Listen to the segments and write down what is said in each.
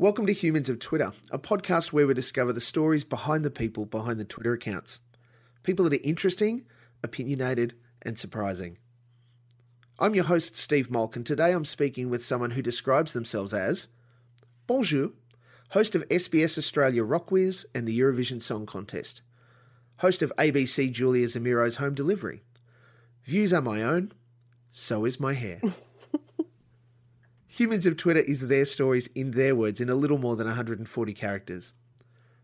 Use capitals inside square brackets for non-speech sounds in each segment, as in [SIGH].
Welcome to Humans of Twitter, a podcast where we discover the stories behind the people behind the Twitter accounts. People that are interesting, opinionated, and surprising. I'm your host, Steve Molk, and today I'm speaking with someone who describes themselves as Bonjour, host of SBS Australia Rockwiz and the Eurovision Song Contest, host of ABC Julia Zemiro's Home Delivery. Views are my own, so is my hair. [LAUGHS] Humans of Twitter is their stories in their words in a little more than 140 characters.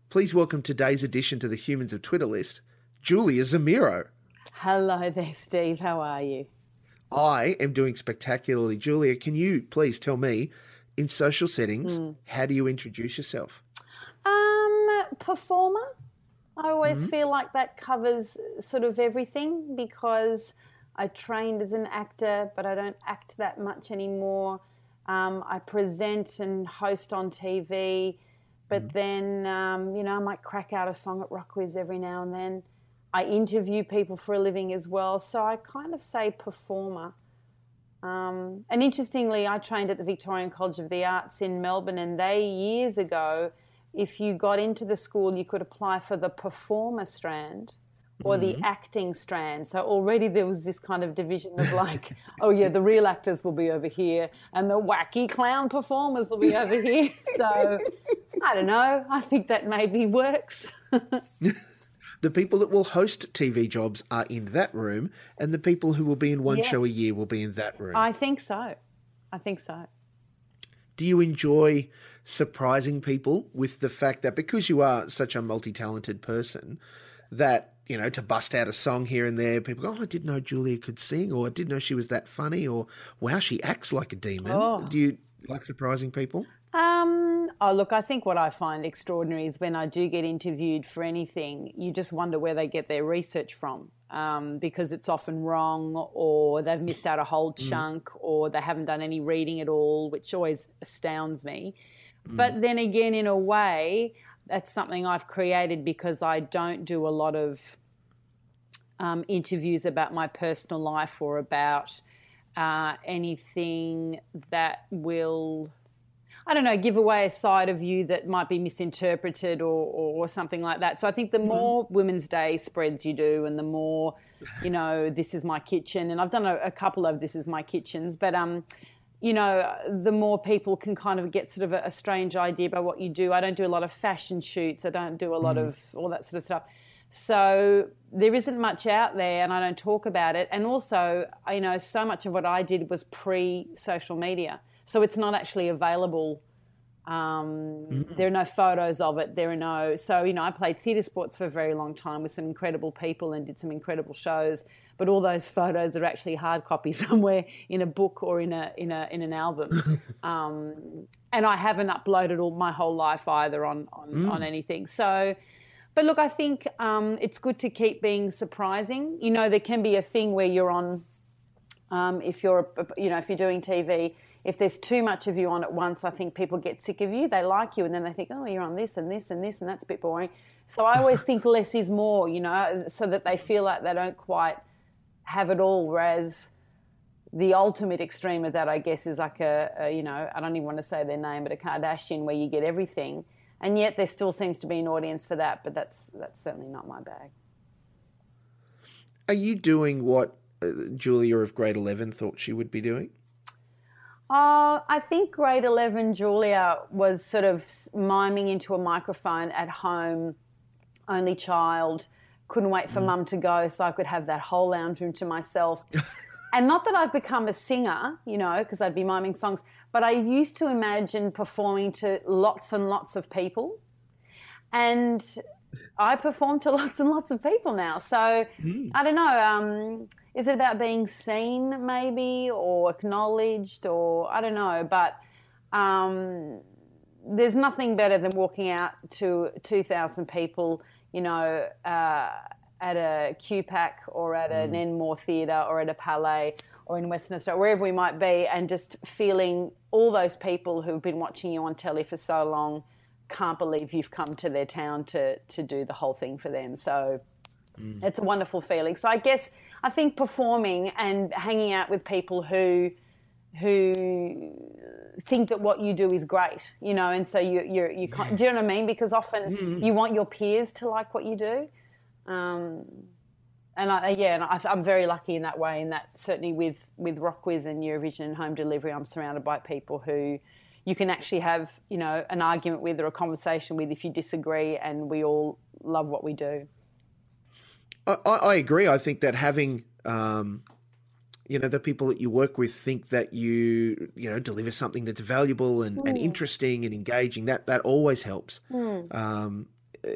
Please welcome today's addition to the Humans of Twitter list, Julia Zemiro. Hello there, Steve. How are you? I am doing spectacularly. Julia, can you please tell me, in social settings, mm. how do you introduce yourself? Um, performer. I always mm-hmm. feel like that covers sort of everything because I trained as an actor, but I don't act that much anymore. Um, I present and host on TV, but mm. then, um, you know, I might crack out a song at Rockwiz every now and then. I interview people for a living as well, so I kind of say performer. Um, and interestingly, I trained at the Victorian College of the Arts in Melbourne, and they years ago, if you got into the school, you could apply for the performer strand or mm-hmm. the acting strand. So already there was this kind of division of like, oh yeah, the real actors will be over here and the wacky clown performers will be over here. [LAUGHS] So I don't know. I think that maybe works. [LAUGHS] the people that will host TV jobs are in that room, and the people who will be in one yes. show a year will be in that room. I think so. I think so. Do you enjoy surprising people with the fact that because you are such a multi talented person, that you know, to bust out a song here and there. People go, oh, I didn't know Julia could sing, or I didn't know she was that funny, or wow, she acts like a demon. Oh. Do you like surprising people? Um, oh, look, I think what I find extraordinary is when I do get interviewed for anything, you just wonder where they get their research from um, because it's often wrong, or they've missed out a whole mm. chunk, mm. or they haven't done any reading at all, which always astounds me. Mm. But then again, in a way, that's something I've created because I don't do a lot of um, interviews about my personal life or about uh, anything that will, I don't know, give away a side of you that might be misinterpreted or, or, or something like that. So I think the mm-hmm. more Women's Day spreads you do, and the more, you know, this is my kitchen, and I've done a, a couple of this is my kitchens, but um, you know, the more people can kind of get sort of a, a, strange idea about what you do. I don't do a lot of fashion shoots. I don't do a lot mm. of all that sort of stuff. So there isn't much out there, and I don't talk about it. And also, you know, so much of what I did was pre social media. So it's not actually available um, mm. There are no photos of it. There are no. So, you know, I played theatre sports for a very long time with some incredible people and did some incredible shows. But all those [LAUGHS] photos are actually hard copy [LAUGHS] somewhere in a book or in a in a in an album. [LAUGHS] um, and I haven't uploaded all my whole life either on on, mm. on anything. So. But look, I think um, it's good to keep being surprising. You know, there can be a thing where you're on, um, if you're, you know, if you're doing TV, if there's too much of you on at once, I think people get sick of you. They like you, and then they think, oh, you're on this and this and this, and that's a bit boring. So I always think [LAUGHS] less is more, you know, so that they feel like they don't quite have it all. Whereas the ultimate extreme of that, I guess, is like a, a you know, I don't even want to say their name, but a Kardashian where you get everything. And yet there still seems to be an audience for that, but that's that's certainly not my bag. Are you doing what uh, Julia of grade 11 thought she would be doing? Uh, I think grade 11 Julia was sort of miming into a microphone at home, only child, couldn't wait for mm. mum to go so I could have that whole lounge room to myself. [LAUGHS] and not that I've become a singer, you know, because I'd be miming songs, but I used to imagine performing to lots and lots of people. And I perform to [LAUGHS] lots and lots of people now. So mm. I don't know. Um, is it about being seen, maybe, or acknowledged, or I don't know. But um, there's nothing better than walking out to 2,000 people, you know, uh, at a QPAC or at an mm. Enmore Theatre or at a Palais or in Western Australia, wherever we might be, and just feeling all those people who've been watching you on telly for so long can't believe you've come to their town to to do the whole thing for them. So mm. it's a wonderful feeling. So I guess I think performing and hanging out with people who who think that what you do is great, you know, and so you you you yeah. do you know what I mean? Because often mm-hmm. you want your peers to like what you do, um, and I, yeah, and I, am very lucky in that way. In that certainly with with Rockwiz and Eurovision and home delivery, I'm surrounded by people who you can actually have you know an argument with or a conversation with if you disagree, and we all love what we do. I, I agree. I think that having um, you know the people that you work with think that you you know deliver something that's valuable and, mm. and interesting and engaging that that always helps mm. um,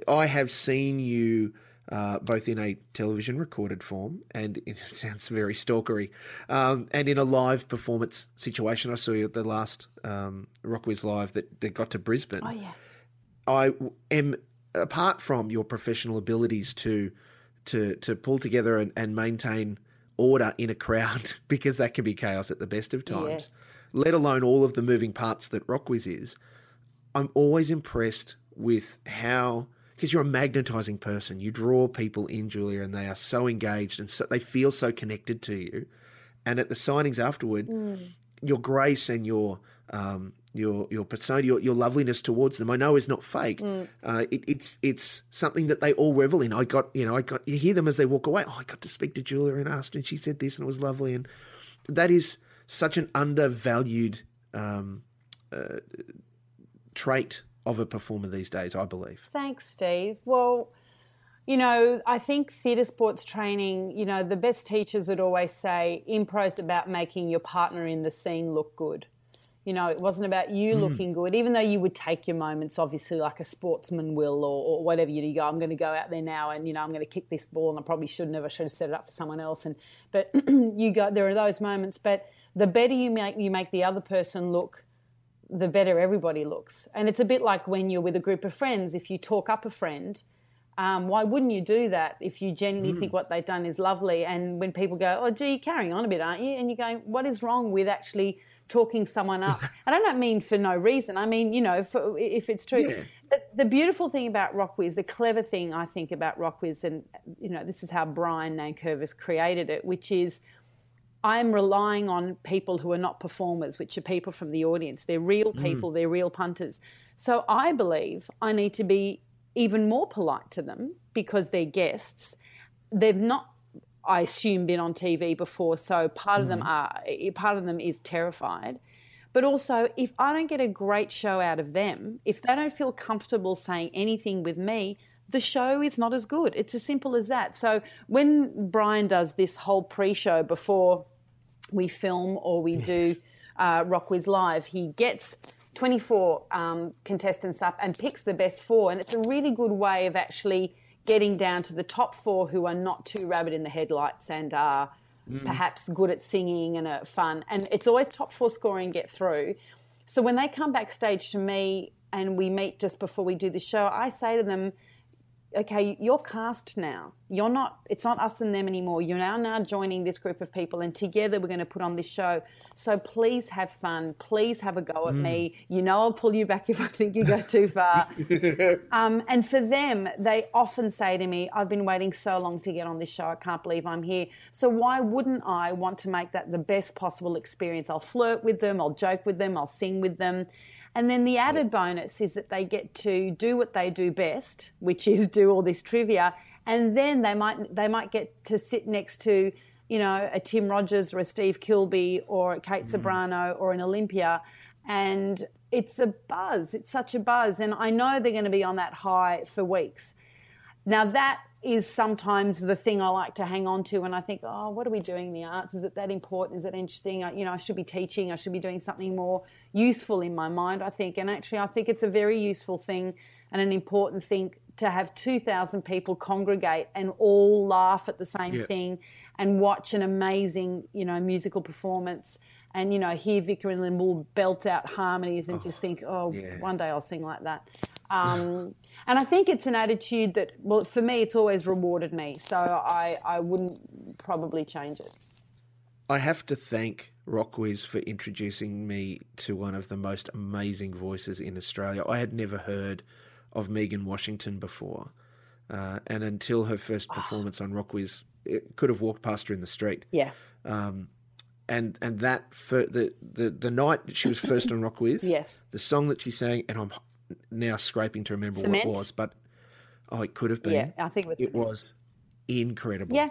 i have seen you uh, both in a television recorded form and [LAUGHS] it sounds very stalkery um, and in a live performance situation i saw you at the last um, rockwiz live that, that got to brisbane oh yeah i am apart from your professional abilities to to to pull together and, and maintain order in a crowd [LAUGHS] because that can be chaos at the best of times, yes. let alone all of the moving parts that Rockwiz is. I'm always impressed with how because you're a magnetizing person. You draw people in, Julia, and they are so engaged and so they feel so connected to you. And at the signings afterward, mm. your grace and your um, your your persona, your, your loveliness towards them, I know is not fake. Mm. Uh, it, it's it's something that they all revel in. I got you know I got you hear them as they walk away. Oh, I got to speak to Julia and asked, and she said this, and it was lovely. And that is such an undervalued um, uh, trait of a performer these days, I believe. Thanks, Steve. Well. You know, I think theatre sports training, you know, the best teachers would always say impro is about making your partner in the scene look good. You know, it wasn't about you mm. looking good, even though you would take your moments, obviously, like a sportsman will, or, or whatever. You go, I'm going to go out there now, and you know, I'm going to kick this ball, and I probably should never should have set it up for someone else. And but [CLEARS THROAT] you go, there are those moments. But the better you make you make the other person look, the better everybody looks. And it's a bit like when you're with a group of friends. If you talk up a friend, um, why wouldn't you do that if you genuinely mm. think what they've done is lovely? And when people go, "Oh, gee, you're carrying on a bit, aren't you?" and you're going, "What is wrong with actually talking someone up. and I don't mean for no reason. I mean, you know, for, if it's true. Yeah. But the beautiful thing about Rockwiz, the clever thing I think about Rockwiz, and you know, this is how Brian Nankervis created it, which is I'm relying on people who are not performers, which are people from the audience. They're real mm. people, mm. they're real punters. So I believe I need to be even more polite to them because they're guests. They've not I assume been on TV before, so part mm. of them mm-hmm. are part of them is terrified. But also, if I don't get a great show out of them, if they don't feel comfortable saying anything with me, the show is not as good. It's as simple as that. So when Brian does this whole pre-show before we film or we yes. do uh, Rockwiz Live, he gets 24 um, contestants up and picks the best four, and it's a really good way of actually getting down to the top four who are not too rabbit in the headlights and are mm. perhaps good at singing and are fun. And it's always top four scoring get through. So when they come backstage to me and we meet just before we do the show, I say to them, okay, you're cast now. You're not, it's not us and them anymore. You're now now joining this group of people and together we're going to put on this show. So please have fun. Please have a go at mm. me. You know, I'll pull you back if I think you go too far. [LAUGHS] um, and for them, they often say to me, I've been waiting so long to get on this show. I can't believe I'm here. So why wouldn't I want to make that the best possible experience? I'll flirt with them. I'll joke with them. I'll sing with them. And then the added bonus is that they get to do what they do best, which is do all this trivia, and then they might they might get to sit next to you know a Tim Rogers or a Steve Kilbey or a Kate mm. Ceberano or an Olympia, and it's a buzz. It's such a buzz, and I know they're going to be on that high for weeks. Now that is sometimes the thing I like to hang on to when I think, oh, what are we doing in the arts? Is it that important? Is it interesting? I, you know, I should be teaching. I should be doing something more useful in my mind, I think. And actually, I think it's a very useful thing and an important thing to have 2,000 people congregate and all laugh at the same yeah. thing and watch an amazing, you know, musical performance and, you know, hear Vika and Linda belt out harmonies and oh, just think, oh, yeah. one day I'll sing like that. [LAUGHS] Um, and I think it's an attitude that, well, for me, it's always rewarded me. So I, I wouldn't probably change it. I have to thank Rockwiz for introducing me to one of the most amazing voices in Australia. I had never heard of Megan Washington before. Uh, and until her first ah. performance oh. on Rockwiz, it could have walked past her in the street. Yeah. Um, and and that for the, the the night that she was first on Rockwiz, [LAUGHS] Yes. the song that she sang, and I'm now scraping to remember Cement? what it was, but oh, it could have been. Yeah, I think it was. it was incredible. Yeah,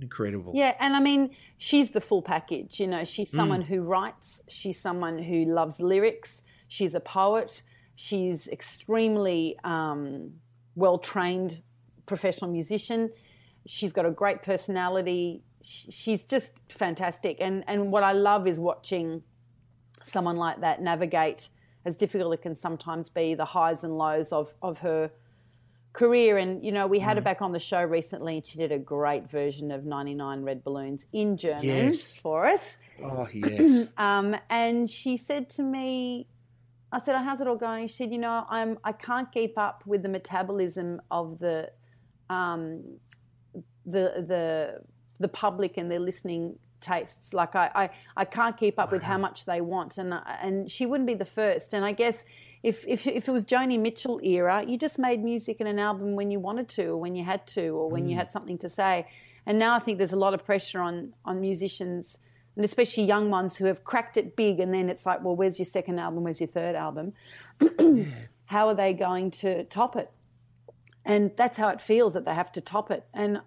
incredible. Yeah, and I mean, she's the full package. You know, Mm. she's someone who writes, she's someone who loves lyrics, she's a poet, she's extremely um, well trained professional musician. She's got a great personality. She's just fantastic. And and what I love is watching someone like that navigate as difficult it can sometimes be the highs and lows of of her career and you know we had her back on the show recently and she did a great version of 99 red balloons in german Yes. for us Oh [CLEARS THROAT] yes. um, and she said to me i said oh, how's it all going she said you know i'm i can't keep up with the metabolism of the um, the the the public and their listening tastes. Like I, I, I can't keep up with how much they want, and and she wouldn't be the first. And I guess if if if it was Joni Mitchell era, you just made music and an album when you wanted to, or when you had to, or when you mm. had something to say. And now I think there's a lot of pressure on on musicians. And especially young ones who have cracked it big, and then it's like, well, where's your second album? Where's your third album? How are they going to top it? And that's how it feels that they have to top it. And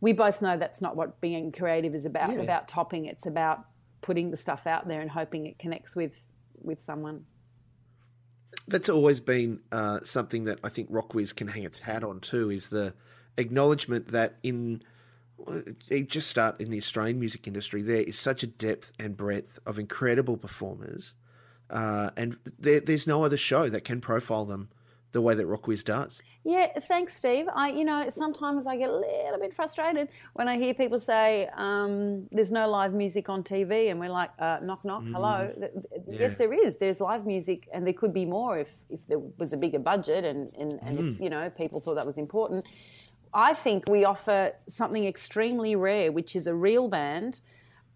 we both know that's not what being creative is about. Yeah. About topping, it's about putting the stuff out there and hoping it connects with with someone. That's always been uh, something that I think Rockwiz can hang its hat on too. Is the acknowledgement that in just start in the Australian music industry, there is such a depth and breadth of incredible performers, uh, and there, there's no other show that can profile them the way that Rockwiz does. Yeah, thanks, Steve. I, you know, sometimes I get a little bit frustrated when I hear people say um, there's no live music on TV, and we're like, uh, knock, knock, hello. Th- th- Yes, there is. There's live music, and there could be more if if there was a bigger budget, and and, and if you know people thought that was important. I think we offer something extremely rare, which is a real band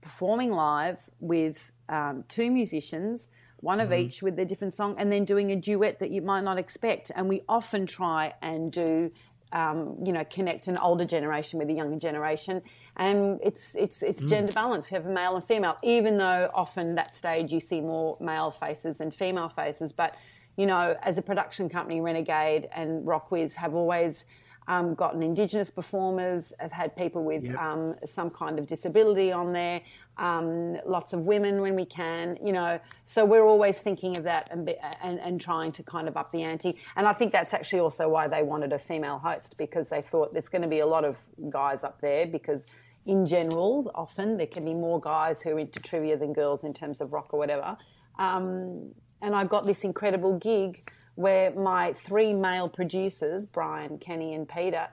performing live with um, two musicians, one of each with their different song, and then doing a duet that you might not expect. And we often try and do. Um, you know, connect an older generation with a younger generation, and it's it's it's gender balance. We have a male and female, even though often that stage you see more male faces than female faces. But you know, as a production company, Renegade and Rockwiz have always um, gotten Indigenous performers, have had people with um, some kind of disability on there, um, lots of women when we can, you know. So we're always thinking of that and, be, and, and trying to kind of up the ante. And I think that's actually also why they wanted a female host because they thought there's going to be a lot of guys up there because. In general, often there can be more guys who are into trivia than girls in terms of rock or whatever. Um, and I got this incredible gig where my three male producers, Brian, Kenny, and Peter,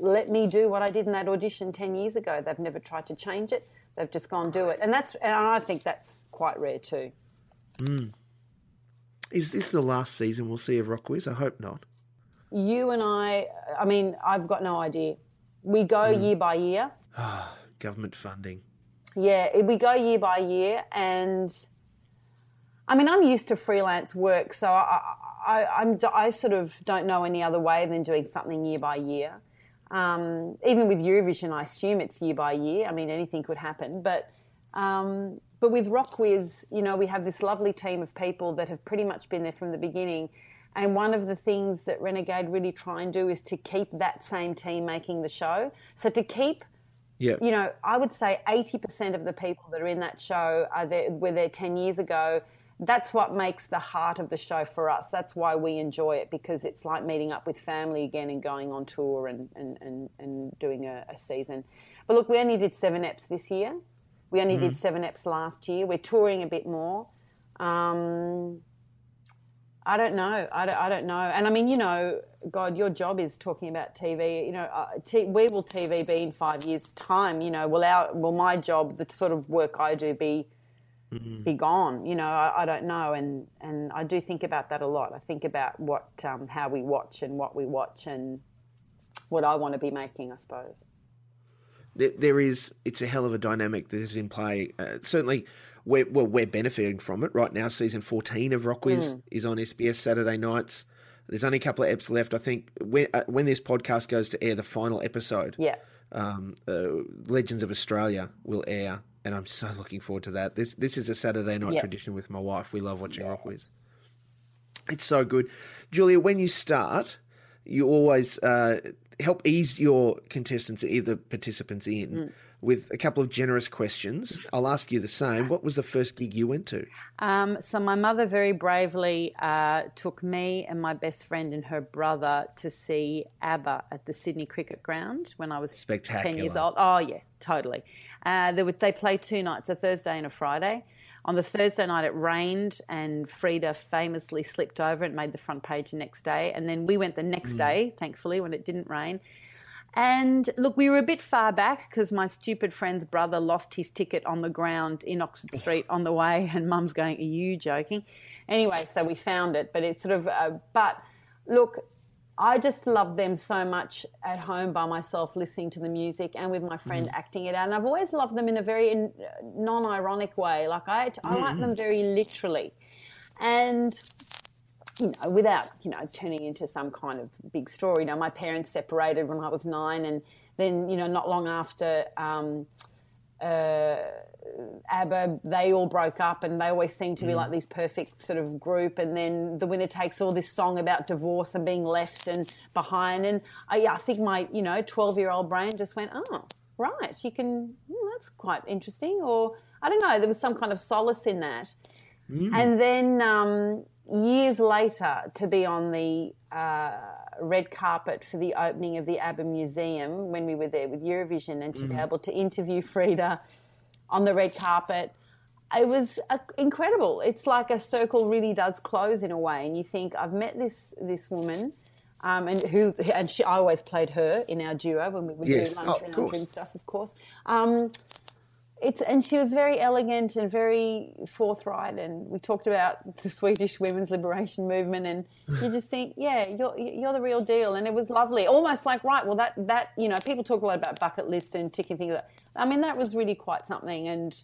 let me do what I did in that audition 10 years ago. They've never tried to change it. They've just gone do it. And that's and I think that's quite rare too. Hmm. Is this the last season we'll see of Rock Rockwiz? I hope not. You and I I mean, I've got no idea. We go hmm. year by year. [SIGHS] Government funding. Yeah, we go year by year, and I mean, I'm used to freelance work, so I, I, I'm I sort of don't know any other way than doing something year by year. Um, even with Eurovision, I assume it's year by year. I mean, anything could happen, but um, but with Rockwiz, you know, we have this lovely team of people that have pretty much been there from the beginning. And one of the things that Renegade really try and do is to keep that same team making the show. So to keep Yeah. you know, I would say 80% of the people that are in that show are there, were there 10 years ago. That's what makes the heart of the show for us. That's why we enjoy it because it's like meeting up with family again and going on tour and, and, and, and doing a, a season. But look, we only did seven eps this year. We only did seven eps last year. We're touring a bit more. Um, I don't know. I don't, I don't know. And I mean, you know, God, your job is talking about TV. You know, uh, t- where will TV be in five years' time? You know, will our will my job, the sort of work I do, be be gone? You know, I, I don't know. And and I do think about that a lot. I think about what um, how we watch and what we watch and what I want to be making. I suppose. there, there is it's a hell of a dynamic that is in play. Uh, certainly, we're well, we're benefiting from it right now. Season fourteen of Rockwiz is on SBS Saturday nights. There's only a couple of eps left. I think when uh, when this podcast goes to air, the final episode, Yeah. um, uh, Legends of Australia will air and I'm so looking forward to that. This this is a Saturday night Yep. tradition with my wife. We love watching Rockwiz. It's so good, Julia. When you start, you always uh, help ease your contestants, either participants, in Mm. with a couple of generous questions. I'll ask you the same. What was the first gig you went to? Um, so my mother very bravely uh, took me and my best friend and her brother to see ABBA at the Sydney Cricket Ground when I was ten years old. Oh yeah, totally. Uh, they would they played two nights, a Thursday and a Friday. On the Thursday night, it rained, and Frida famously slipped over and made the front page the next day. And then we went the next day, thankfully, when it didn't rain. And look, we were a bit far back because my stupid friend's brother lost his ticket on the ground in Oxford Street on the way, [LAUGHS] and Mum's going, "Are you joking?" Anyway, so we found it, but it's sort of. Uh, but look, I just love them so much at home by myself, listening to the music, and with my friend mm-hmm. acting it out. And I've always loved them in a very uh, non-ironic way. Like I, I like them mm-hmm. very literally, and you know, without you know turning into some kind of big story. You know, my parents separated when I was nine, and then you know, not long after. Um, uh, ABBA, they all broke up, and they always seemed to be like this perfect sort of group. And then the winner takes all this song about divorce and being left and behind. And I, yeah, I think my you know twelve year old brain just went, oh right, you can. hmm, that's quite interesting. Or I don't know, there was some kind of solace in that. And then um, years later, to be on the uh, red carpet for the opening of the ABBA Museum when we were there with Eurovision, and to be able to interview Frida on the red carpet. It was uh, incredible. It's like a circle really does close in a way, and you think I've met this this woman, um, and who and she I always played her in our duo when we would Yes. do Oh, lunch round course. and stuff, of course. Um, it's and she was very elegant and very forthright and we talked about the Swedish women's liberation movement and you just think yeah you're you're the real deal and it was lovely. Almost like right well that that you know people talk a lot about bucket list and ticking things like I mean that was really quite something and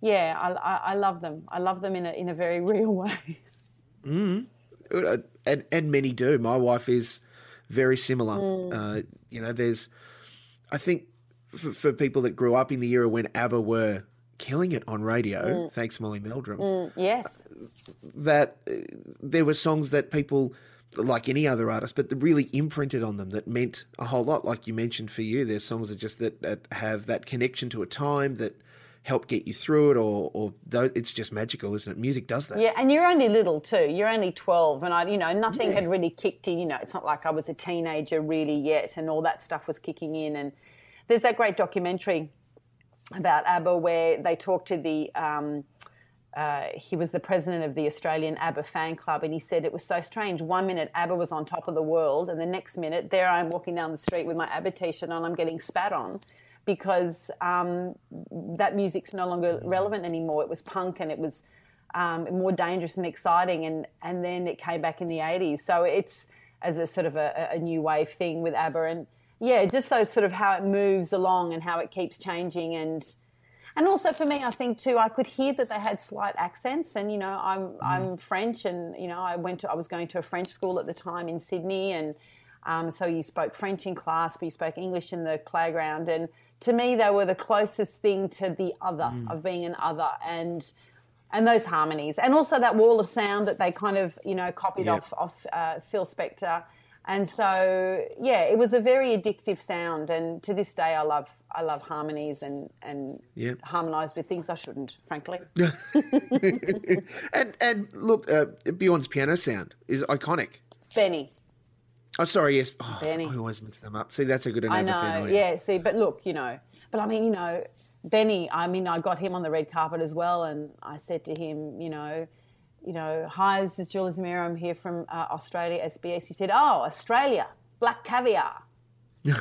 yeah I, I, I love them. I love them in a in a very [LAUGHS] real way. Uh, and and many do. My wife is very similar. Uh, you know, there's, I think, for, for people that grew up in the era when ABBA were killing it on radio, mm. thanks Molly Meldrum, mm, yes uh, that uh, there were songs that people, like any other artist, but really imprinted on them that meant a whole lot. Like you mentioned, for you, there's songs that just that, that have that connection to a time that help get you through it, or or it's just magical, isn't it? Music does that. Yeah, and you're only little too. You're only 12, and I, you know, nothing had really kicked in. You know, it's not like I was a teenager really yet, and all that stuff was kicking in. And there's that great documentary about ABBA where they talk to the. Um, uh, he was the president of the Australian ABBA fan club, and he said it was so strange. One minute ABBA was on top of the world, and the next minute there I am walking down the street with my ABBA t-shirt on, I'm getting spat on because um, that music's no longer relevant anymore. It was punk and it was um, more dangerous and exciting, and and then it came back in the '80s. So it's as a sort of a, a new wave thing with ABBA, and yeah, just those sort of how it moves along and how it keeps changing and. And also for me, I think too, I could hear that they had slight accents. And you know, I'm I'm French, and you know, I went to I was going to a French school at the time in Sydney, and um, so you spoke French in class, but you spoke English in the playground. And to me, they were the closest thing to the other of being an other, and and those harmonies, and also that wall of sound that they kind of you know copied Yeah. off off uh, Phil Spector. And so, yeah, it was a very addictive sound, and to this day, I love I love harmonies and and Yeah. harmonise with things I shouldn't, frankly. [LAUGHS] [LAUGHS] and and look, uh, Bjorn's piano sound is iconic. Benny, Oh, sorry, yes. Oh, Benny. I always mix them up. See, that's a good I ABBA know, fan. are you? yeah. See, but look, you know, but I mean, you know, Benny. I mean, I got him on the red carpet as well, and I said to him, you know, you know, hi, this is Julie Zamir. I'm here from uh, Australia, SBS. He said, oh, Australia, black caviar. [LAUGHS] and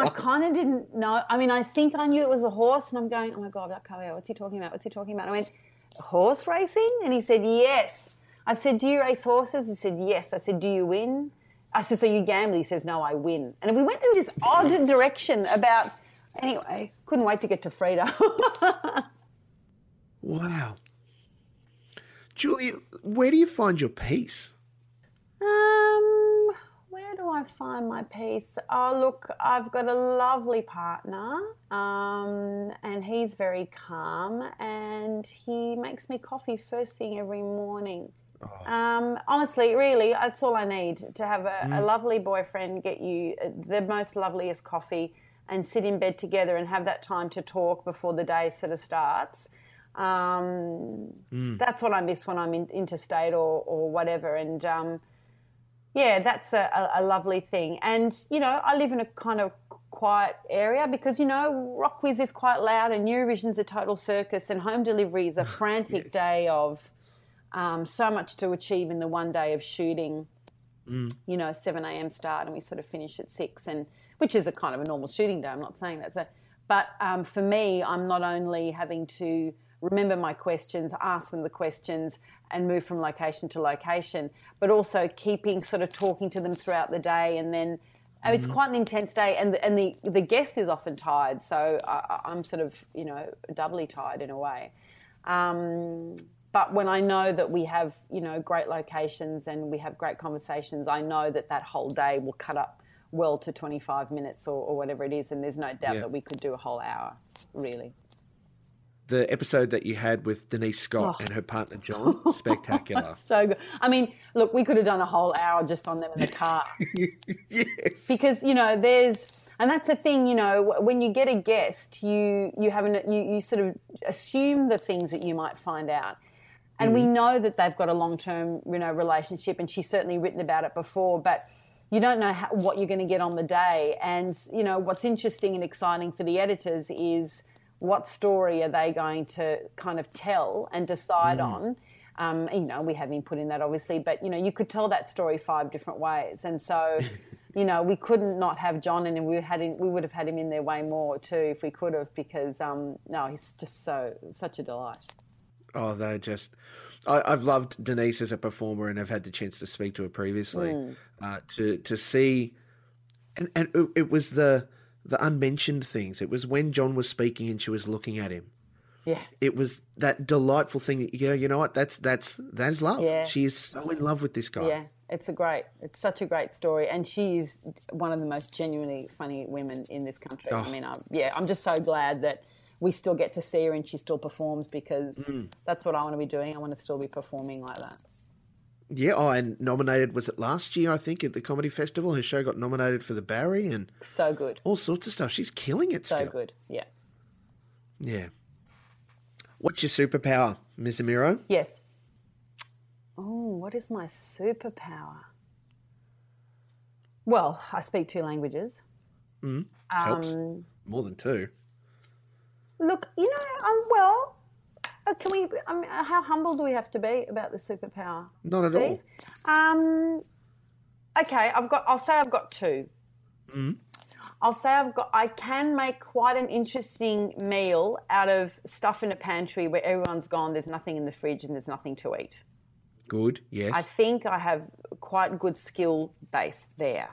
I kind of didn't know. I mean, I think I knew it was a horse, and I'm going, oh my god, black caviar. What's he talking about? What's he talking about? I went, horse racing, and he said, yes. I said, do you race horses? He said, yes. I said, do you win? I said, so you gamble? He says, no, I win. And we went in this odd [LAUGHS] direction about. Anyway, couldn't wait to get to Frida. [LAUGHS] Wow. Julia, where do you find your peace? Um, where do I find my peace? Oh, look, I've got a lovely partner, um, and he's very calm, and he makes me coffee first thing every morning. Oh. Um, honestly, really, that's all I need to have a, mm. a, lovely boyfriend get you the most loveliest coffee and sit in bed together and have that time to talk before the day sort of starts. Um, mm. That's what I miss when I'm in, interstate or, or whatever. And um, yeah, that's a, a, lovely thing. And, you know, I live in a kind of quiet area because, you know, Rockwiz is quite loud and Eurovision's a total circus and home delivery is a [LAUGHS] frantic yes. day of um, so much to achieve in the one day of shooting. Mm. You know, 7 a.m. start and we sort of finish at 6 and which is a kind of a normal shooting day. I'm not saying that. So, but um, for me, I'm not only having to remember my questions, ask them the questions, and move from location to location, but also keeping sort of talking to them throughout the day. And then mm-hmm. it's quite an intense day, and the, and the the guest is often tired, so I, am sort of you know doubly tired in a way. Um, but when I know that we have you know great locations and we have great conversations, I know that that whole day will cut up well to 25 minutes or, or whatever it is, and there's no doubt yeah. that we could do a whole hour, really the episode that you had with Denise Scott oh. and her partner John, [LAUGHS] spectacular. so good. I mean, look, we could have done a whole hour just on them in the car. [LAUGHS] yes. Because you know, there's and that's the thing, you know, when you get a guest, you you have an, you you sort of assume the things that you might find out. And mm. we know that they've got a long-term, you know, relationship and she's certainly written about it before, but you don't know how, what you're going to get on the day. And you know, what's interesting and exciting for the editors is what story are they going to kind of tell and decide mm. on? Um, you know, we have input in that obviously, but you know, you could tell that story five different ways, and so, [LAUGHS] you know, we couldn't not have John, in and we had him, we would have had him in there way more too if we could have, because um, no, he's just so such a delight. Oh, they're just. I, have loved Denise as a performer, and I've had the chance to speak to her previously. Mm. Uh, to to see, and and it was the the unmentioned things. It was when John was speaking and she was looking at him. Yeah. It was that delightful thing that you go, you know what, that's that's that is love. Yeah. She is so in love with this guy. Yeah. It's a great it's such a great story and she is one of the most genuinely funny women in this country. Oh. I mean, I'm, yeah, I'm just so glad that we still get to see her and she still performs because mm. that's what I want to be doing. I want to still be performing like that. Yeah, oh, and nominated was it last year? I think at the comedy festival, her show got nominated for the Barry and so good, all sorts of stuff. She's killing it. So still. good, yeah, yeah. What's your superpower, Ms. Zemiro? Yes. Oh, what is my superpower? Well, I speak two languages. Mm, helps. Um, More than two. Look, you know, um, well, uh, can we? I mean, how humble do we have to be about the superpower? Not at all. Um, okay, I've got. I'll say I've got two. Mm. I'll say I've got. I can make quite an interesting meal out of stuff in a pantry where everyone's gone. There's nothing in the fridge and there's nothing to eat. Good. Yes. I think I have quite good skill base there.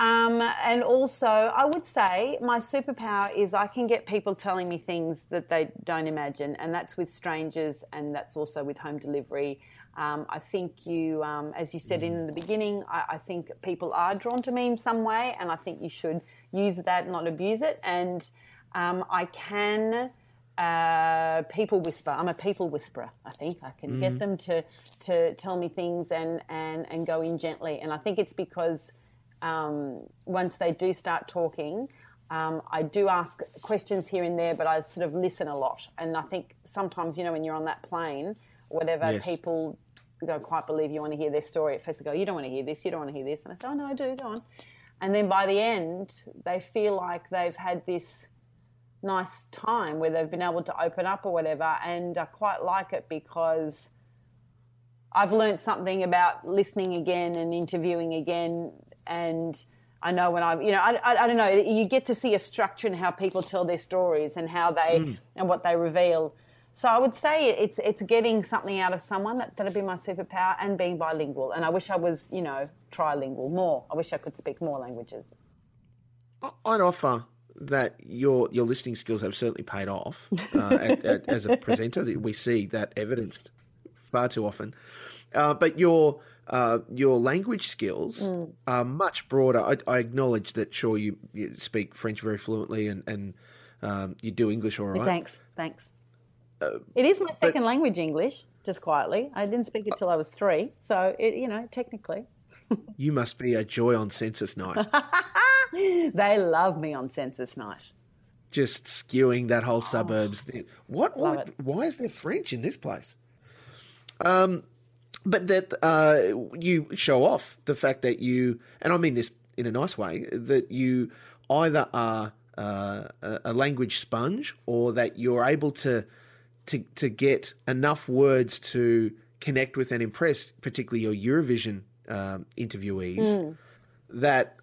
Um, and also, I would say my superpower is I can get people telling me things that they don't imagine, and that's with strangers, and that's also with home delivery. Um, I think you, um, as you said in the beginning, I, I, think people are drawn to me in some way, and I think you should use that, not abuse it. And um, I can. Uh, people whisper. I'm a people whisperer. I think I can mm. get them to to tell me things and and and go in gently. And I think it's because um, once they do start talking, um, I do ask questions here and there, but I sort of listen a lot. And I think sometimes, you know, when you're on that plane, whatever, yes. people don't quite believe you want to hear their story. At first, they go, You don't want to hear this, you don't want to hear this. And I say, Oh, no, I do, go on. And then by the end, they feel like they've had this nice time where they've been able to open up or whatever. And I quite like it because I've learned something about listening again and interviewing again and I know when I, you know, I, I, I, don't know. You get to see a structure in how people tell their stories and how they mm. and what they reveal. So I would say it's it's getting something out of someone that that'd be my superpower and being bilingual. And I wish I was, you know, trilingual more. I wish I could speak more languages. I'd offer that your your listening skills have certainly paid off uh, at, at, as a presenter. We see that evidenced far too often. Uh, but your uh, your language skills mm. are much broader. I, I, acknowledge that. Sure, you, you, speak French very fluently, and and um, you do English all right. Thanks, thanks. Uh, it is my second but, language, English. Just quietly, I didn't speak it till I was three, so it, you know, technically. [LAUGHS] you must be a joy on census night. [LAUGHS] they love me on census night. Just skewing that whole oh, suburbs. Thing. What? Why, why is there French in this place? Um, but that uh, you show off the fact that you, and I mean this in a nice way, that you either are uh, a language sponge or that you're able to to to get enough words to connect with and impress, particularly your Eurovision um, interviewees, mm. that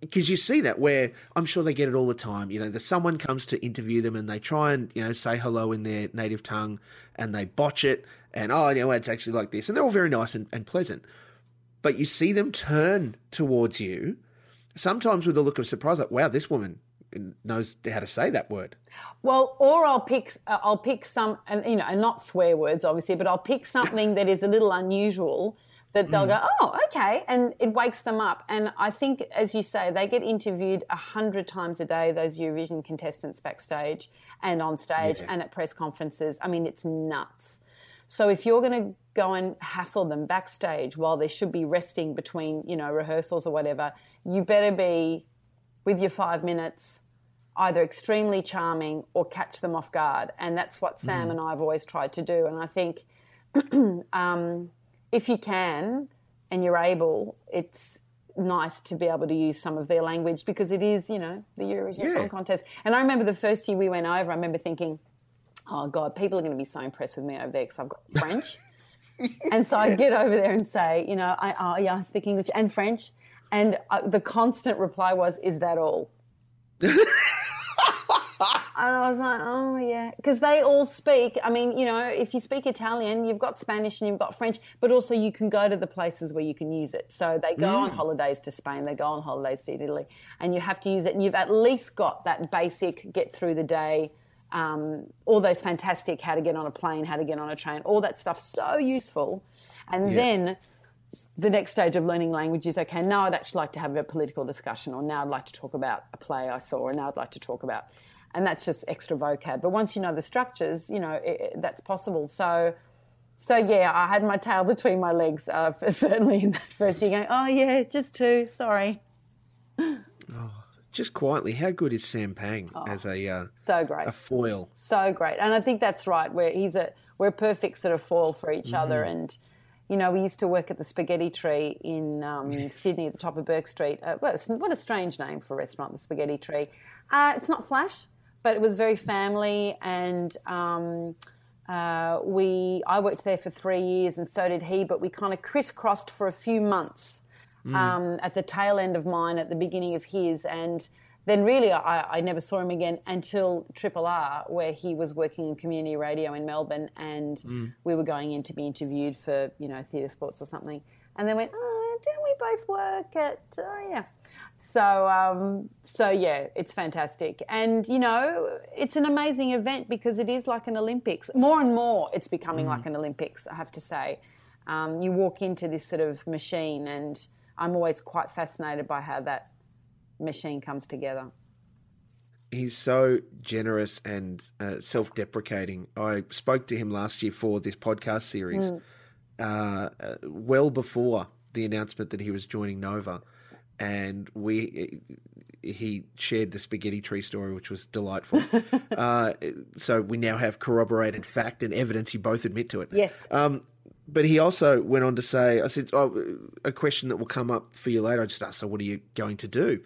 because you see that where I'm sure they get it all the time. You know, the someone comes to interview them and they try and you know say hello in their native tongue and they botch it and oh, you know, it's actually like this, and they're all very nice and, and pleasant. But you see them turn towards you, sometimes with a look of surprise, like, "Wow, this woman knows how to say that word." Well, or I'll pick uh, I'll pick some, and you know, and not swear words, obviously, but I'll pick something that is a little unusual that they'll mm. go, oh, okay, and it wakes them up. And I think, as you say, they get interviewed a hundred times a day. Those Eurovision contestants backstage and on stage yeah. and at press conferences. I mean, it's nuts. So if you're going to go and hassle them backstage while they should be resting between, you know, rehearsals or whatever, you better be with your five minutes either extremely charming or catch them off guard. And that's what Sam mm. and I have always tried to do. And I think [CLEARS THROAT] um, if you can and you're able, it's nice to be able to use some of their language because it is, you know, the Eurovision yeah. Song Contest. And I remember the first year we went over, I remember thinking, oh God, people are going to be so impressed with me over there because I've got French. [LAUGHS] and so I get over there and say, you know, I, oh, yeah, I speak English and French. And uh, the constant reply was, is that all? [LAUGHS] and I was like, oh, yeah. Because they all speak. I mean, you know, if you speak Italian, you've got Spanish and you've got French, but also you can go to the places where you can use it. So they go mm. on holidays to Spain, they go on holidays to Italy, and you have to use it. And you've at least got that basic get through the day um, all those fantastic how to get on a plane, how to get on a train, all that stuff so useful. And yeah. then the next stage of learning language is okay, now I'd actually like to have a political discussion, or now I'd like to talk about a play I saw, or now I'd like to talk about, and that's just extra vocab. But once you know the structures, you know, it, that's possible. So, so yeah, I had my tail [LAUGHS] between my legs, uh, [LAUGHS] certainly in that first year, going, oh yeah, just two, sorry. Oh, just quietly, how good is Sam Pang oh, as a uh, so great a foil? So great, and I think that's right. Where he's a we're a perfect sort of foil for each mm-hmm. other, and you know we used to work at the Spaghetti Tree in um, yes. Sydney at the top of Bourke Street. Uh, well, what a strange name for a restaurant, the Spaghetti Tree. Uh, it's not flash, but it was very family, and um, uh, we I worked there for three years, and so did he. But we kind of crisscrossed for a few months mm. um, at the tail end of mine, at the beginning of his, and then really I, I, never saw him again until Triple R, where he was working in community radio in Melbourne, and mm. we were going in to be interviewed for you know theatre sports or something, and they went, oh, didn't we both work at? Oh yeah. So, um, so yeah, it's fantastic, and you know, it's an amazing event because it is like an Olympics. More and more, it's becoming mm. like an Olympics. I have to say, um, you walk into this sort of machine and I'm always quite fascinated by how that machine comes together. He's so generous and uh, self deprecating. I spoke to him last year for this podcast series, mm. uh, well before the announcement that he was joining Nova. And we, he shared the spaghetti tree story, which was delightful. [LAUGHS] Uh, so we now have corroborated fact and evidence. You both admit to it. Yes. Um, but he also went on to say, I said, oh, a question that will come up for you later. I just asked, so what are you going to do?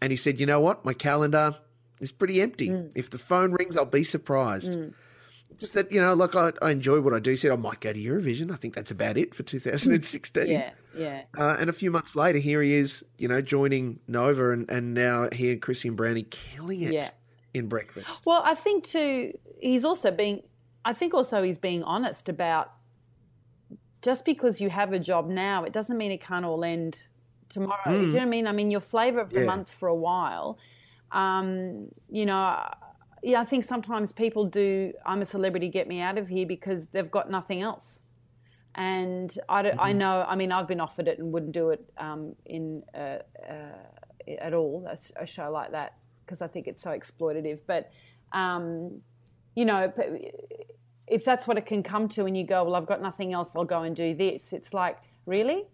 And he said, you know what? My calendar is pretty empty. Mm. If the phone rings, I'll be surprised. Mm. Just that, you know, like I, I, enjoy what I do. He said I might go to Eurovision. I think that's about it for [LAUGHS] 2016. yeah, yeah. Uh, and a few months later, here he is, you know, joining Nova and, and now he and Chrissy and Brownie killing it yeah. in breakfast. Well, I think too, he's also being, I think also he's being honest about just because you have a job now, it doesn't mean it can't all end tomorrow. Mm. Do you know what I mean? I mean, your flavour of the yeah. month for a while. Um, you know, yeah, I think sometimes people do. I'm a celebrity, get me out of here because they've got nothing else. And I, don't, I know, I mean, I've been offered it and wouldn't do it um, in uh, uh, at all, a, a, show like that, because I think it's so exploitative. But, um, you know, if that's what it can come to and you go, well, I've got nothing else, I'll go and do this, it's like, really?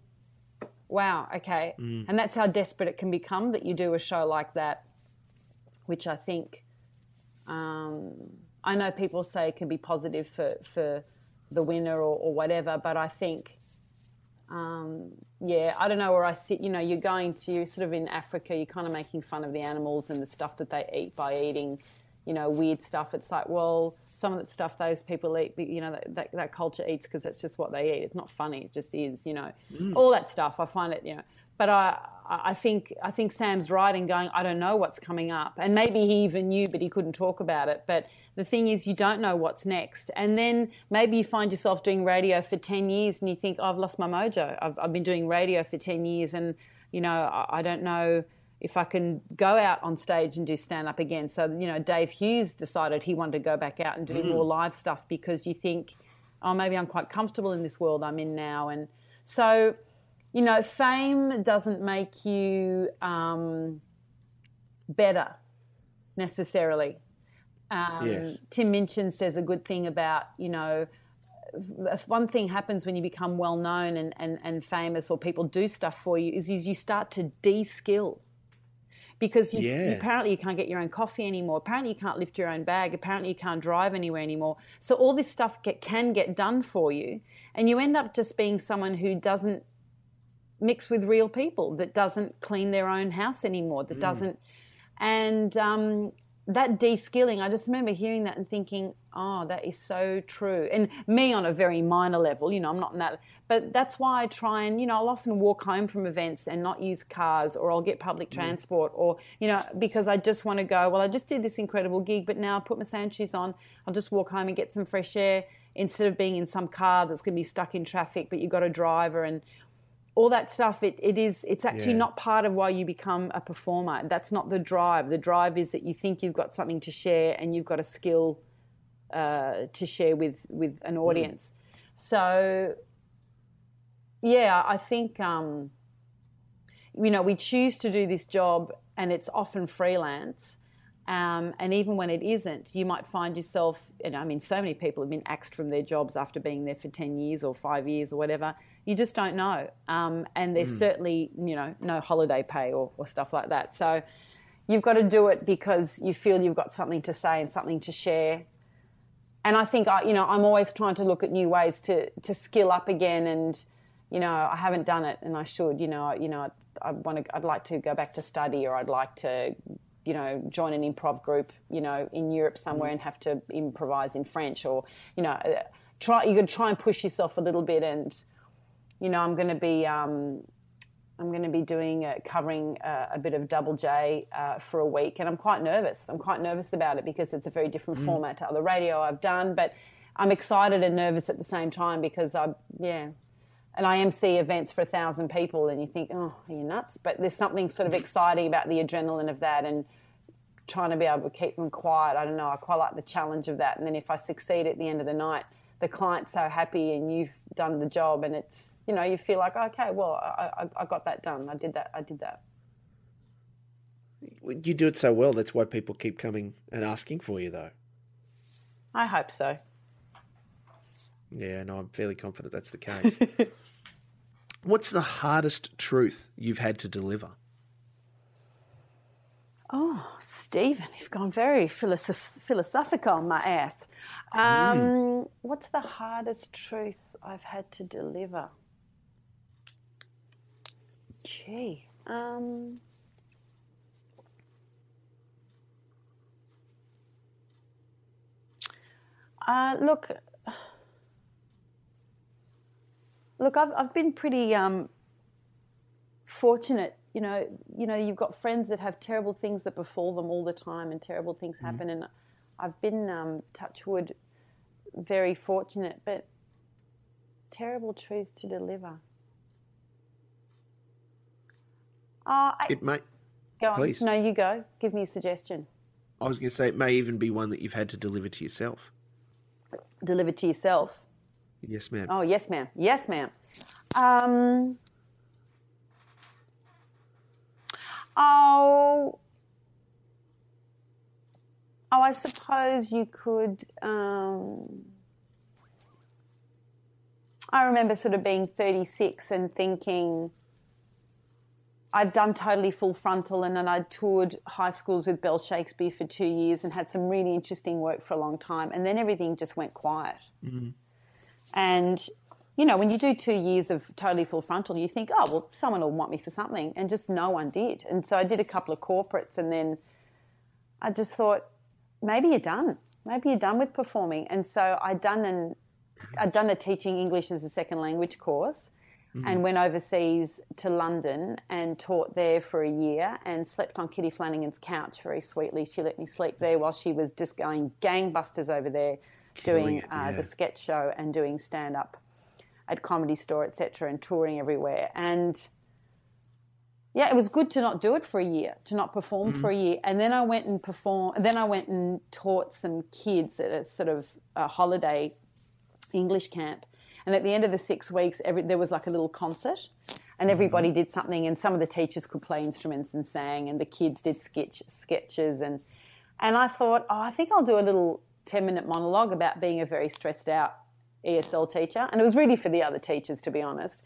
Wow, okay. Mm. And that's how desperate it can become that you do a show like that, which I think, um, I know people say it can be positive for, for the winner or, or whatever, but I think, um, yeah, I don't know where I sit. You know, you're going to, you're sort of in Africa, you're kind of making fun of the animals and the stuff that they eat by eating you know, weird stuff. It's like, well, some of the stuff those people eat, you know, that, that, that culture eats because that's just what they eat. It's not funny. It just is, you know, mm. all that stuff. I find it, you know, but I, I think, I think Sam's right in going, I don't know what's coming up. And maybe he even knew, but he couldn't talk about it. But the thing is, you don't know what's next. And then maybe you find yourself doing radio for 10 years and you think, oh, I've lost my mojo. I've, I've been doing radio for 10 years and, you know, I, I don't know if I can go out on stage and do stand up again. So, you know, Dave Hughes decided he wanted to go back out and do mm. more live stuff because you think, oh, maybe I'm quite comfortable in this world I'm in now. And so, you know, fame doesn't make you um, better necessarily. Um, yes. Tim Minchin says a good thing about, you know, if one thing happens when you become well known and, and, and famous or people do stuff for you is, is you start to de-skill because you, yeah. apparently you can't get your own coffee anymore. Apparently you can't lift your own bag. Apparently you can't drive anywhere anymore. So all this stuff get, can get done for you, and you end up just being someone who doesn't mix with real people, that doesn't clean their own house anymore, that mm. doesn't, and um, that de-skilling. I just remember hearing that and thinking, oh, that is so true. And me on a very minor level, you know, I'm not in that, but that's why I try and, you know, I'll often walk home from events and not use cars or I'll get public mm. transport or, you know, because I just want to go, well, I just did this incredible gig, but now I put my sand shoes on, I'll just walk home and get some fresh air instead of being in some car that's going to be stuck in traffic, but you've got a driver and all that stuff it, it is it's actually yeah. not part of why you become a performer that's not the drive the drive is that you think you've got something to share and you've got a skill uh, to share with with an mm. audience. Mm. So, yeah, I think um, you know we choose to do this job, and it's often freelance. Um, and even when it isn't, you might find yourself, and I mean, so many people have been axed from their jobs after being there for 10 years or five years or whatever. You just don't know. Um, and there's mm. certainly, you know, no holiday pay or, or, stuff like that. So you've got to do it because you feel you've got something to say and something to share and I think I, you know, I'm always trying to look at new ways to to skill up again. And you know, I haven't done it, and I should. You know, you know, I, I want to. I'd like to go back to study, or I'd like to, you know, join an improv group, you know, in Europe somewhere, and have to improvise in French, or you know, try. You could try and push yourself a little bit, and you know, I'm going to be. Um, I'm going to be doing uh, covering uh, a bit of Double J uh, for a week, and I'm quite nervous. I'm quite nervous about it because it's a very different mm. format to other radio I've done, but I'm excited and nervous at the same time because I, yeah, and I MC events for a thousand people, and you think, oh, you're you nuts? But there's something sort of exciting about the adrenaline of that, and trying to be able to keep them quiet. I don't know. I quite like the challenge of that, and then if I succeed at the end of the night, the client's so happy, and you've done the job, and it's you know, you feel like, okay, well, I, I, I got that done. I did that. I did that. You do it so well. That's why people keep coming and asking for you, though. I hope so. Yeah, no, I'm fairly confident that's the case. [LAUGHS] What's the hardest truth you've had to deliver? Oh, Stephen, you've gone very philosoph- philosophical on my ass. Um, mm. What's the hardest truth I've had to deliver? Gee. Um, uh, look, look, I've, I've been pretty um, fortunate. You know, you know, you've got friends that have terrible things that befall them all the time, and terrible things mm-hmm. happen. And I've been, um, touch wood, very fortunate, but terrible truth to deliver. Uh, I, it may. Go on. Please. No, you go. Give me a suggestion. I was going to say it may even be one that you've had to deliver to yourself. Deliver to yourself. Yes, ma'am. Oh, yes, ma'am. Yes, ma'am. Um, oh, oh, I suppose you could. Um, I remember sort of being 36 and thinking, I'd done totally full frontal and then I'd toured high schools with Bell Shakespeare for two years and had some really interesting work for a long time. And then everything just went quiet. Mm-hmm. And, you know, when you do two years of totally full frontal, you think, oh, well, someone will want me for something. And just no one did. And so I did a couple of corporates and then I just thought, maybe you're done. Maybe you're done with performing. And so I'd done an I'd done a teaching English as a second language course mm-hmm. and went overseas to London and taught there for a year and slept on Kitty Flanagan's couch very sweetly. She let me sleep there while she was just going gangbusters over there doing it, uh, the sketch show and doing stand up at Comedy Store, etc., and touring everywhere. And yeah, it was good to not do it for a year, to not perform mm-hmm. for a year. And then I went and performed, then I went and taught some kids at a sort of a holiday English camp. And at the end of the six weeks, every, there was like a little concert, and everybody mm-hmm. did something. And some of the teachers could play instruments and sang, and the kids did sketch, sketches. And and I thought, oh, I think I'll do a little ten minute monologue about being a very stressed out ESL teacher. And it was really for the other teachers, to be honest.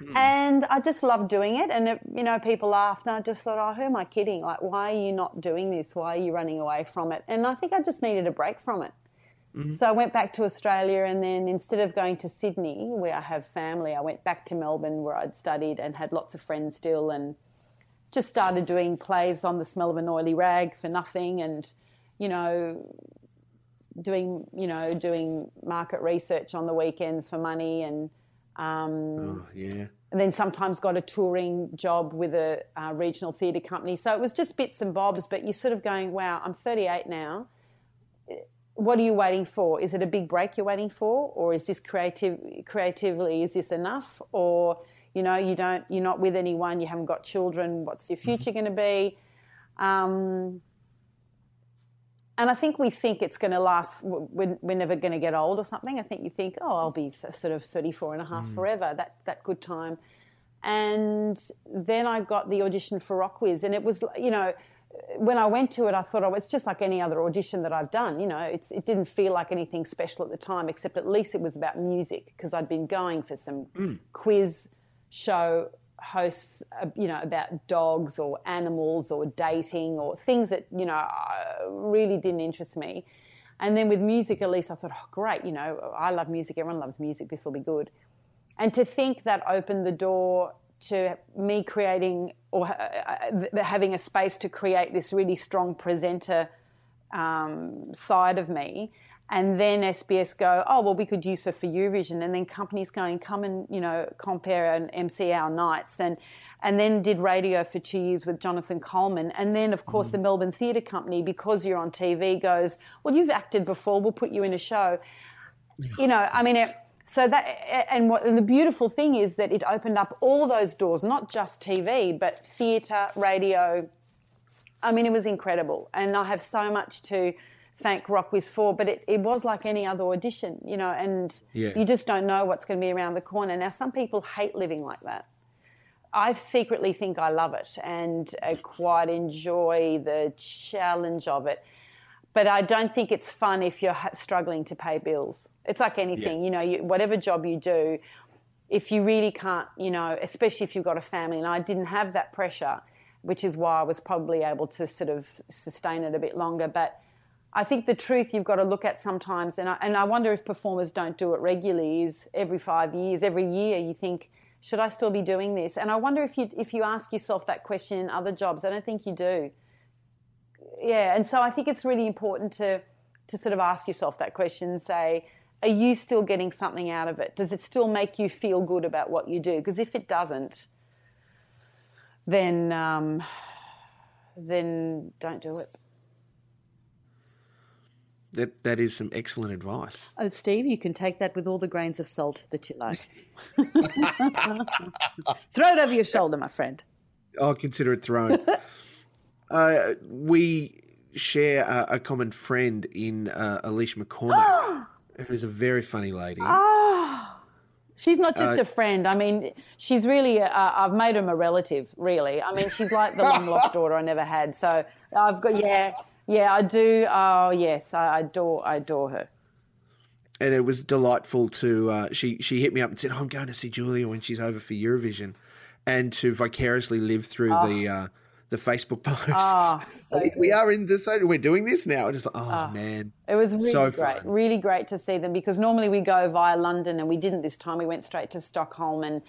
Mm. And I just loved doing it. And, it, you know, people laughed. And I just thought, oh, who am I kidding? Like, why are you not doing this? Why are you running away from it? And I think I just needed a break from it. Mm-hmm. So I went back to Australia, and then instead of going to Sydney, where I have family, I went back to Melbourne, where I'd studied and had lots of friends still, and just started doing plays on the smell of an oily rag for nothing, and you know, doing you know doing market research on the weekends for money, and um, oh, yeah. And then sometimes got a touring job with a uh, regional theatre company. So it was just bits and bobs, but you're sort of going, wow, I'm 38 now what are you waiting for? Is it a big break you're waiting for, or is this creative creatively? Is this enough, or you know you don't you're not with anyone, you haven't got children. What's your future mm-hmm. going to be? Um, and I think we think it's going to last. We're, we're never going to get old or something. I think you think, oh, I'll be sort of 34 and a half mm. forever. That that good time. And then I got the audition for Rock Rockwiz, and it was you know when I went to it, I thought, oh, it's just like any other audition that I've done. You know, it didn't feel like anything special at the time, except at least it was about music because I'd been going for some mm. quiz show hosts, uh, you know, about dogs or animals or dating or things that, you know, uh, really didn't interest me. And then with music, at least I thought, oh, great, you know, I love music, everyone loves music, this will be good. And to think that opened the door to me creating or uh, having a space to create this really strong presenter um, side of me. And then SBS go, oh, well, we could use her for Eurovision. And then companies going, come and, you know, compare and MC our nights. And, and then did radio for two years with Jonathan Coleman. And then, of course, mm. the Melbourne Theatre Company, because you're on TV, goes, well, you've acted before, we'll put you in a show. You know, I mean, it, so that and what and the beautiful thing is that it opened up all those doors, not just TV, but theatre, radio. I mean, it was incredible, and I have so much to thank Rockwiz for. But it, it was like any other audition, you know, and yeah. you just don't know what's going to be around the corner. Now, some people hate living like that. I secretly think I love it and I quite enjoy the challenge of it but I don't think it's fun if you're struggling to pay bills. It's like anything, yeah. you know, you, whatever job you do, if you really can't, you know, especially if you've got a family, and I didn't have that pressure, which is why I was probably able to sort of sustain it a bit longer. But I think the truth you've got to look at sometimes, and I, and I wonder if performers don't do it regularly, is every five years, every year you think, should I still be doing this? And I wonder if you if you ask yourself that question in other jobs. I don't think you do yeah, and so I think it's really important to to sort of ask yourself that question and say, are you still getting something out of it? Does it still make you feel good about what you do? Because if it doesn't, then um, then don't do it. That that is some excellent advice. Oh, Steve, you can take that with all the grains of salt that you like. [LAUGHS] Throw it over your shoulder, my friend. I'll consider it thrown. [LAUGHS] Uh, we share a, a, common friend in uh, Alicia McCormack, [GASPS] who's a very funny lady. Oh. She's not just uh, a friend. I mean, she's really, i I've made her a relative, really. I mean, she's like the [LAUGHS] long lost daughter I never had. So I've got, yeah, yeah, I do. Oh, yes, I adore, I adore her. And it was delightful to, uh, she, she hit me up and said, oh, I'm going to see Julia when she's over for Eurovision. And to vicariously live through oh. the, uh, the Facebook [LAUGHS] posts. Oh, so we, we, are in this. We're doing this now. Just like, oh, oh man, it was really so great. Fun. Really great to see them because normally we go via London and we didn't this time. We went straight to Stockholm and.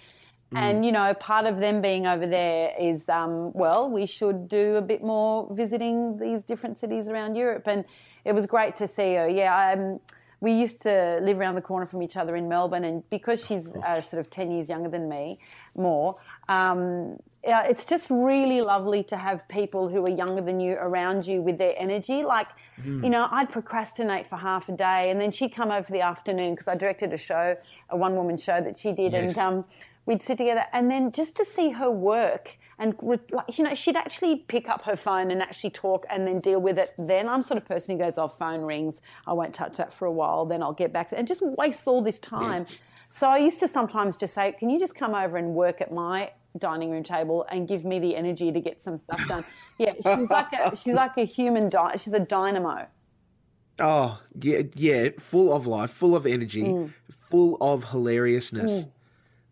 Mm. And you know, part of them being over there is, um, well, we should do a bit more visiting these different cities around Europe, and it was great to see her. Yeah, um, we used to live around the corner from each other in Melbourne, and because she's uh, sort of ten years younger than me, more, um, yeah, it's just really lovely to have people who are younger than you around you with their energy. Like, mm. you know, I'd procrastinate for half a day, and then she'd come over for the afternoon because I directed a show, a one woman show that she did, yes. and um, we'd sit together. And then just to see her work, and like, you know, she'd actually pick up her phone and actually talk and then deal with it. Then I'm sort of person who goes, "Oh, phone rings. I won't touch that for a while. Then I'll get back to it," and just wastes all this time. So I used to sometimes just say, "Can you just come over and work at my dining room table and give me the energy to get some stuff done. [LAUGHS] Yeah, she's like a, she's like a human. Di- she's a dynamo. Oh yeah, yeah, full of life, full of energy, mm. full of hilariousness. Mm.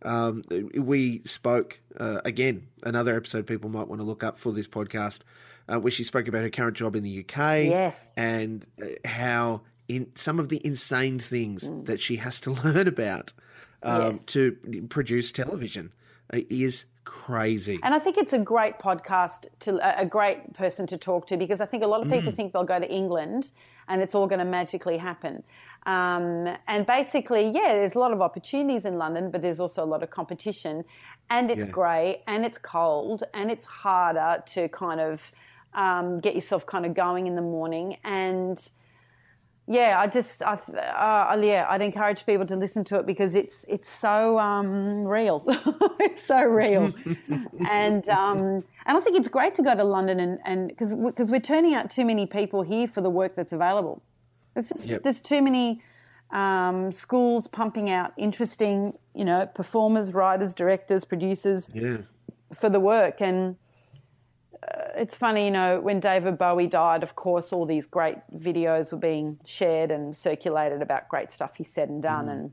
Um, we spoke uh, again another episode people might want to look up for this podcast, uh, where she spoke about her current job in the UK, yes, and uh, how in some of the insane things mm. that she has to [LAUGHS] learn about um, yes. to produce television uh, is crazy. And I think it's a great podcast to a great person to talk to because I think a lot of people mm. think they'll go to England and it's all going to magically happen. Um, and basically, yeah, there's a lot of opportunities in London, but there's also a lot of competition, and it's yeah. grey and it's cold and it's harder to kind of um, get yourself kind of going in the morning and yeah, I just, I, uh, yeah, I'd encourage people to listen to it because it's it's so um, real. [LAUGHS] it's so real, and um, and I think it's great to go to London and and because because we're turning out too many people here for the work that's available. Just, yep. There's too many um, schools pumping out interesting, you know, performers, writers, directors, producers yeah. for the work and it's funny, you know, when David Bowie died, of course, all these great videos were being shared and circulated about great stuff he said and done. Mm. And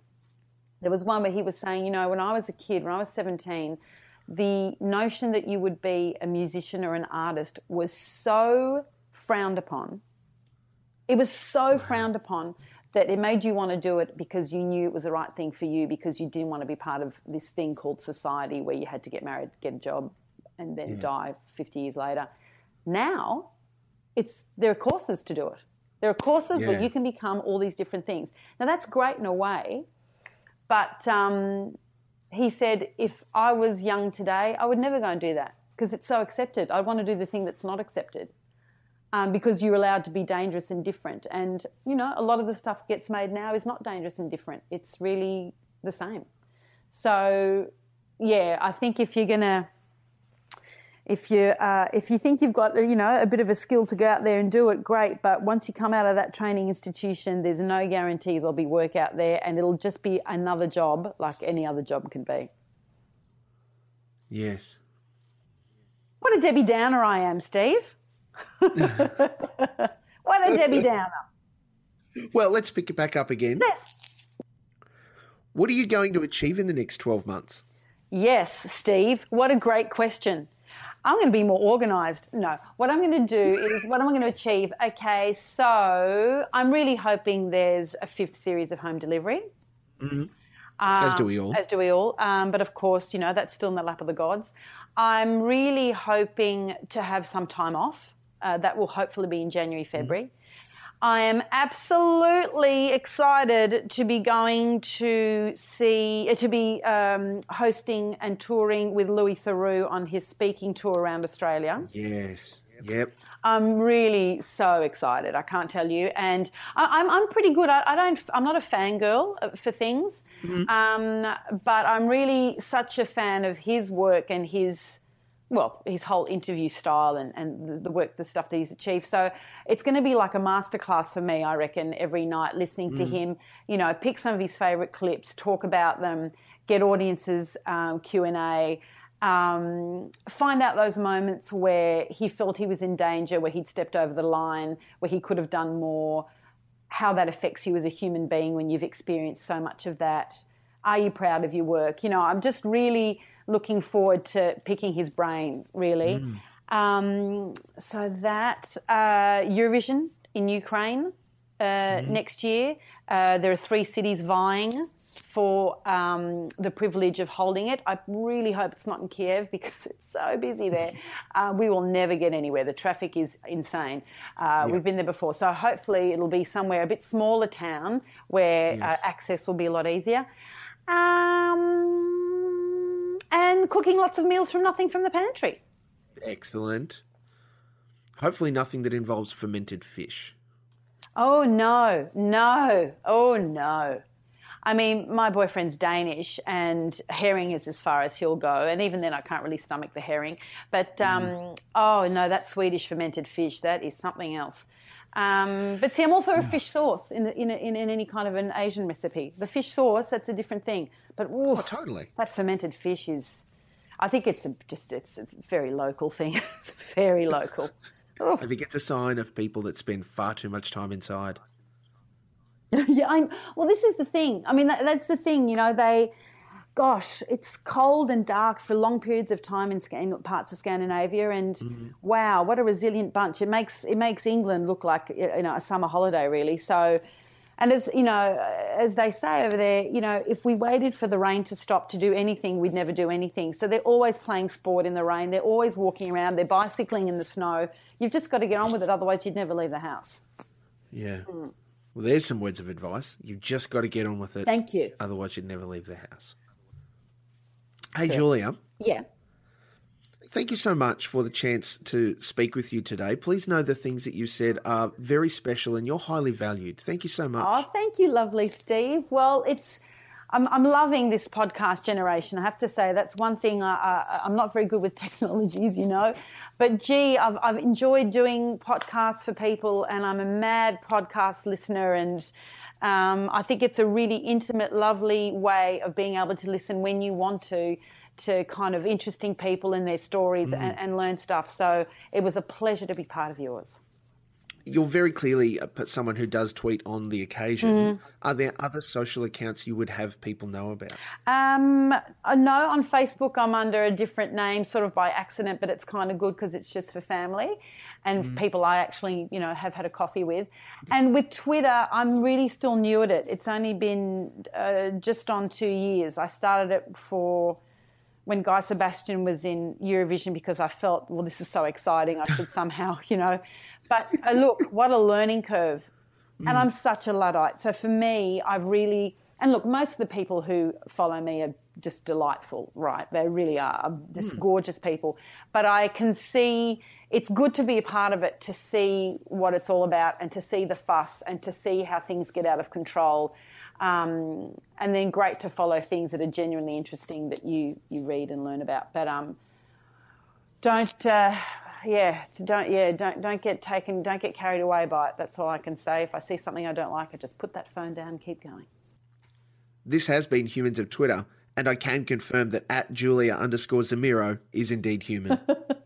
there was one where he was saying, you know, when I was a kid, when I was 17, the notion that you would be a musician or an artist was so frowned upon. It was so frowned upon that it made you want to do it because you knew it was the right thing for you because you didn't want to be part of this thing called society where you had to get married, get a job, and then yeah. die 50 years later. Now, it's there are courses to do it. There are courses yeah. where you can become all these different things. Now that's great in a way, but um, he said if I was young today, I would never go and do that because it's so accepted. I want to do the thing that's not accepted. Um, because you're allowed to be dangerous and different. And, you know, a lot of the stuff gets made now is not dangerous and different. It's really the same. So, yeah, I think if you're going to if you uh, if you think you've got you know a bit of a skill to go out there and do it, great. But once you come out of that training institution, there's no guarantee there'll be work out there, and it'll just be another job like any other job can be. Yes. What a Debbie Downer I am, Steve. [LAUGHS] what a Debbie Downer. Well, let's pick it back up again. Yes. What are you going to achieve in the next 12 months? Yes, Steve. What a great question. I'm going to be more organized. No, what I'm going to do is what am I going to achieve? Okay, so I'm really hoping there's a fifth series of home delivery. Mm-hmm. Um, as do we all. As do we all. Um, but of course, you know, that's still in the lap of the gods. I'm really hoping to have some time off. Uh, that will hopefully be in January. February. Mm-hmm. I am absolutely excited to be going to see, uh, to be um, hosting and touring with Louis Theroux on his speaking tour around Australia. Yes. Yep. I'm really so excited. I can't tell you, and I, am I'm, I'm pretty good. I, I, don't. I'm not a fangirl for things, mm-hmm. um, but I'm really such a fan of his work and his well, his whole interview style and, and the work, the stuff that he's achieved. So it's going to be like a masterclass for me, I reckon, every night listening to him. You know, pick some of his favourite clips, talk about them, get audiences um, Q and A. Um, find out those moments where he felt he was in danger, where he'd stepped over the line, where he could have done more, how that affects you as a human being when you've experienced so much of that. Are you proud of your work? You know, I'm just really looking forward to picking his brain, really. Mm. Um, so that uh, Eurovision in Ukraine uh, Mm-hmm. next year. Uh, there are three cities vying for um, the privilege of holding it. I really hope it's not in Kiev because [LAUGHS] it's so busy there. [LAUGHS] Uh, we will never get anywhere. The traffic is insane. Uh, We've been there before. So hopefully it'll be somewhere a bit smaller town where uh, access will be a lot easier. Um, and cooking lots of meals from nothing from the pantry. Excellent. Hopefully, nothing that involves fermented fish. Oh no, no, oh no. I mean, my boyfriend's Danish, and herring is as far as he'll go. And even then, I can't really stomach the herring. But um, oh no, that Swedish fermented fish, that is something else. Um, but see, I'm all for a fish sauce in, in, in, in any kind of an Asian recipe. The fish sauce, that's a different thing. But ooh, Oh, totally. that fermented fish is, I think it's a, just it's a very local thing. [LAUGHS] it's very local. [LAUGHS] I think it's a sign of people that spend far too much time inside. [LAUGHS] yeah, I'm. Well, this is the thing. I mean, that, that's the thing. You know, they. Gosh, it's cold and dark for long periods of time in, in parts of Scandinavia, and mm-hmm. wow, what a resilient bunch! It makes it makes England look like you know a summer holiday, really. So, and as you know, as they say over there, you know, if we waited for the rain to stop to do anything, we'd never do anything. So they're always playing sport in the rain. They're always walking around. They're bicycling in the snow. You've just got to get on with it, otherwise you'd never leave the house. Yeah. Hmm. Well, there's some words of advice. You've just got to get on with it. Thank you. Otherwise, you'd never leave the house. Hey, Julia. Yeah. Thank you so much for the chance to speak with you today. Please know the things that you said are very special and you're highly valued. Thank you so much. Oh, thank you, lovely Steve. Well, it's I'm, I'm loving this podcast generation. I have to say that's one thing. I, I, I'm not very good with [LAUGHS] technologies, you know, but gee, I've, I've enjoyed doing podcasts for people, and I'm a mad podcast listener, and um, I think it's a really intimate, lovely way of being able to listen when you want to. To kind of interesting people and their stories and, and learn stuff. So it was a pleasure to be part of yours. You're very clearly p- someone who does tweet on the occasion. Mm-hmm. Are there other social accounts you would have people know about? Um, uh, no, on Facebook I'm under a different name, sort of by accident, but it's kind of good because it's just for family and people I actually, you know, have had a coffee with. And with Twitter, I'm really still new at it. It's only been uh, just on two years. I started it for when Guy Sebastian was in Eurovision because I felt, well, this was so exciting. I should [LAUGHS] somehow, you know. But uh, look, what a learning curve. And I'm such a Luddite. So for me, I've really, and look, most of the people who follow me are just delightful, right? They really are just gorgeous people. But I can see it's good to be a part of it, to see what it's all about and to see the fuss and to see how things get out of control. Um, and then great to follow things that are genuinely interesting that you, you read and learn about. But um, don't, uh, yeah, don't, yeah, don't, don't get taken, don't get carried away by it. That's all I can say. If I see something I don't like, I just put that phone down and keep going. This has been Humans of Twitter, and I can confirm that at Julia underscore Zemiro is indeed human. [LAUGHS]